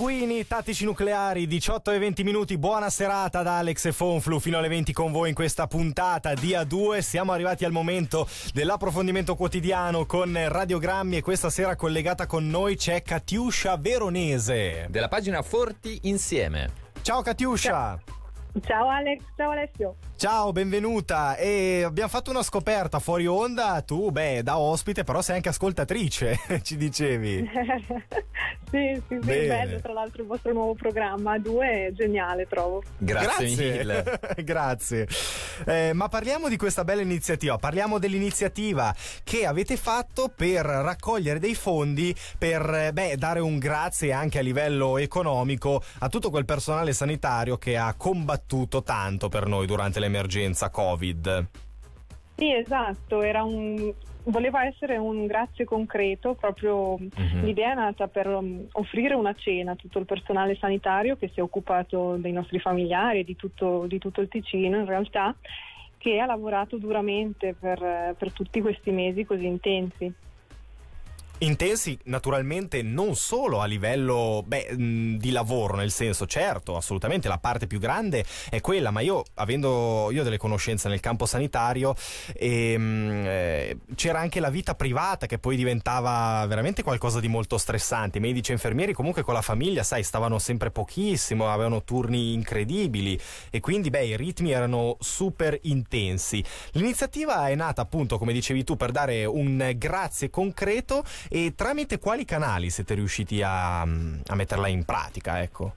Pinguini tattici nucleari, 18 e 20 minuti. Buona serata da Alex e Fonflu fino alle 20 con voi in questa puntata di A2. Siamo arrivati al momento dell'approfondimento quotidiano con radiogrammi e questa sera collegata con noi c'è Catiuscia Veronese. Della pagina Forti Insieme. Ciao Catiuscia! Ciao Alex, ciao Alessio. Ciao, benvenuta. E abbiamo fatto una scoperta fuori onda. Tu, beh, da ospite, però sei anche ascoltatrice, ci dicevi. sì, sì, sì, Bene. bello. Tra l'altro il vostro nuovo programma, due è geniale, trovo. Grazie, Grazie. mille. Grazie. Eh, ma parliamo di questa bella iniziativa. Parliamo dell'iniziativa che avete fatto per raccogliere dei fondi per beh, dare un grazie anche a livello economico a tutto quel personale sanitario che ha combattuto tanto per noi durante le l'emergenza Covid. Sì, esatto, era un, voleva essere un grazie concreto, proprio uh-huh. l'idea è nata per um, offrire una cena a tutto il personale sanitario che si è occupato dei nostri familiari, di tutto, di tutto il Ticino in realtà, che ha lavorato duramente per, per tutti questi mesi così intensi. Intensi naturalmente non solo a livello beh, di lavoro, nel senso certo, assolutamente la parte più grande è quella, ma io avendo io delle conoscenze nel campo sanitario ehm, eh, c'era anche la vita privata che poi diventava veramente qualcosa di molto stressante. I medici e infermieri comunque con la famiglia, sai, stavano sempre pochissimo, avevano turni incredibili e quindi beh, i ritmi erano super intensi. L'iniziativa è nata appunto, come dicevi tu, per dare un grazie concreto e tramite quali canali siete riusciti a, a metterla in pratica? Ecco.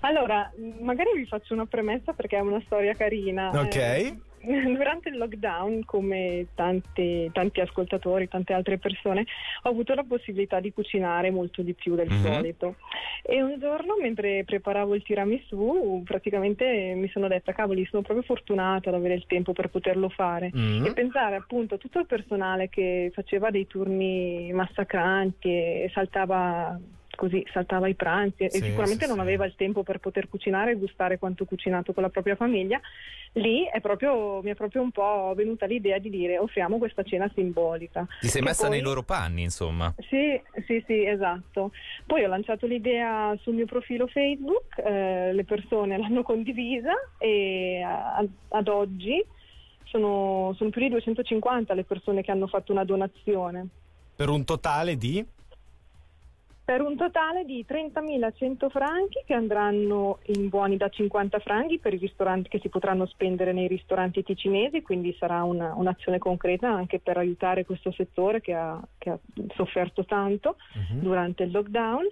Allora, magari vi faccio una premessa perché è una storia carina. Ok. Eh, durante il lockdown, come tanti, tanti, ascoltatori, tante altre persone, ho avuto la possibilità di cucinare molto di più del mm-hmm. solito. E un giorno, mentre preparavo il tiramisù, praticamente mi sono detta: cavoli, sono proprio fortunata ad avere il tempo per poterlo fare. Mm-hmm. E pensare appunto a tutto il personale che faceva dei turni massacranti e saltava così saltava i pranzi e sicuramente sì, non aveva il tempo per poter cucinare e gustare quanto cucinato con la propria famiglia, lì è proprio, mi è proprio un po' venuta l'idea di dire offriamo questa cena simbolica. Ti sei messa poi, nei loro panni, insomma. Sì, sì, sì, esatto. Poi ho lanciato l'idea sul mio profilo Facebook, eh, le persone l'hanno condivisa e ad, ad oggi sono, sono più di 250 le persone che hanno fatto una donazione. Per un totale di? Per un totale di 30.100 franchi che andranno in buoni da 50 franchi per i ristoranti che si potranno spendere nei ristoranti ticinesi, quindi sarà una, un'azione concreta anche per aiutare questo settore che ha, che ha sofferto tanto uh-huh. durante il lockdown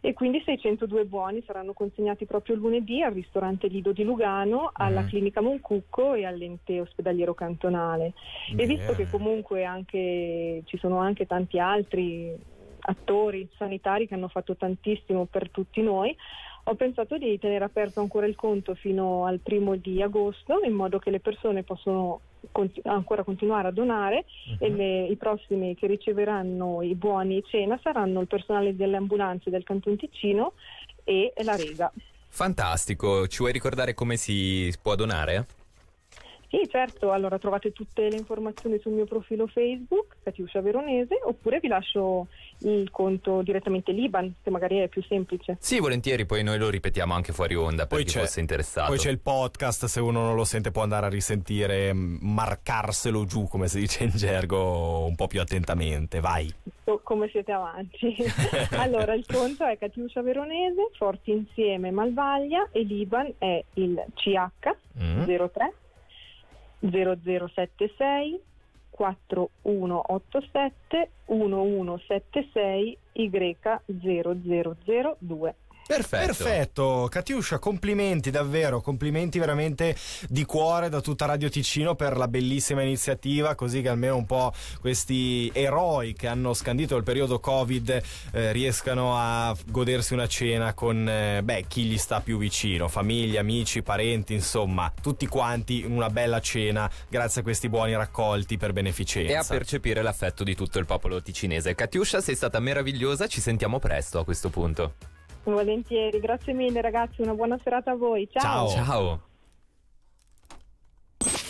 e quindi 602 buoni saranno consegnati proprio lunedì al ristorante Lido di Lugano, alla mm. clinica Moncucco e all'ente ospedaliero cantonale. Yeah. E visto che comunque anche, ci sono anche tanti altri attori sanitari che hanno fatto tantissimo per tutti noi, ho pensato di tenere aperto ancora il conto fino al primo di agosto in modo che le persone possano continu- ancora continuare a donare uh-huh. e le, i prossimi che riceveranno i buoni cena saranno il personale delle ambulanze del Canton Ticino e la Rega. Fantastico, ci vuoi ricordare come si può donare? Sì, certo, allora trovate tutte le informazioni sul mio profilo Facebook, Catiuscia Veronese, oppure vi lascio il conto direttamente l'Iban, che magari è più semplice. Sì, volentieri, poi noi lo ripetiamo anche fuori onda per poi chi fosse interessato. Poi c'è il podcast, se uno non lo sente può andare a risentire, marcarselo giù, come si dice in gergo, un po' più attentamente, vai. Come siete avanti. allora, il conto è Catiuscia Veronese, Forti Insieme Malvaglia e l'Iban è il CH mm. 03 0076 4187 1176 Y0002. Perfetto. Perfetto, Catiuscia, complimenti davvero, complimenti veramente di cuore da tutta Radio Ticino per la bellissima iniziativa, così che almeno un po' questi eroi che hanno scandito il periodo Covid eh, riescano a godersi una cena con eh, beh, chi gli sta più vicino, famiglia, amici, parenti, insomma, tutti quanti in una bella cena grazie a questi buoni raccolti per beneficenza. E a percepire l'affetto di tutto il popolo ticinese. Catiuscia, sei stata meravigliosa, ci sentiamo presto a questo punto. Volentieri, grazie mille ragazzi, una buona serata a voi. Ciao. Ciao. Ciao.